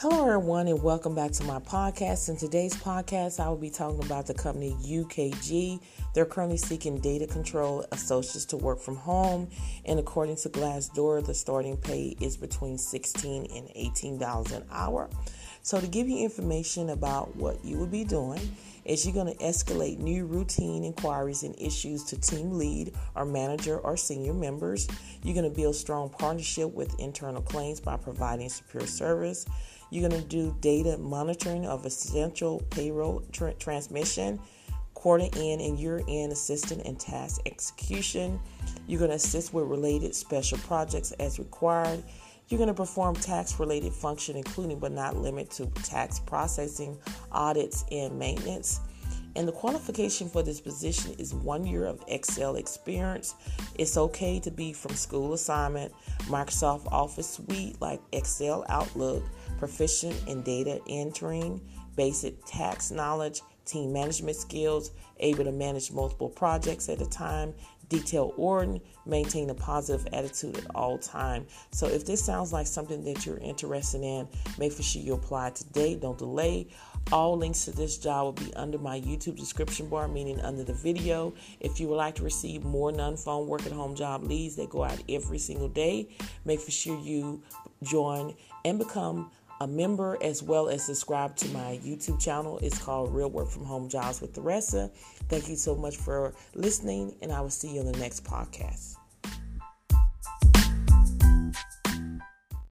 Hello, everyone, and welcome back to my podcast. In today's podcast, I will be talking about the company UKG. They're currently seeking data control associates to work from home, and according to Glassdoor, the starting pay is between 16 and $18 an hour. So, to give you information about what you will be doing, is you're going to escalate new routine inquiries and issues to team lead or manager or senior members. You're going to build strong partnership with internal claims by providing superior service. You're going to do data monitoring of essential payroll tra- transmission, quarter end and year end assistance and task execution. You're going to assist with related special projects as required. You're going to perform tax related function, including but not limited to tax processing, audits, and maintenance. And the qualification for this position is one year of Excel experience. It's okay to be from school assignment, Microsoft Office suite like Excel, Outlook, proficient in data entering, basic tax knowledge, team management skills, able to manage multiple projects at a time, detail ordering, maintain a positive attitude at all time. So if this sounds like something that you're interested in, make sure you apply today. Don't delay. All links to this job will be under my YouTube description bar, meaning under the video. If you would like to receive more non-phone work at home job leads that go out every single day, make sure you join and become a member as well as subscribe to my YouTube channel. It's called Real Work from Home Jobs with Theresa. Thank you so much for listening, and I will see you on the next podcast.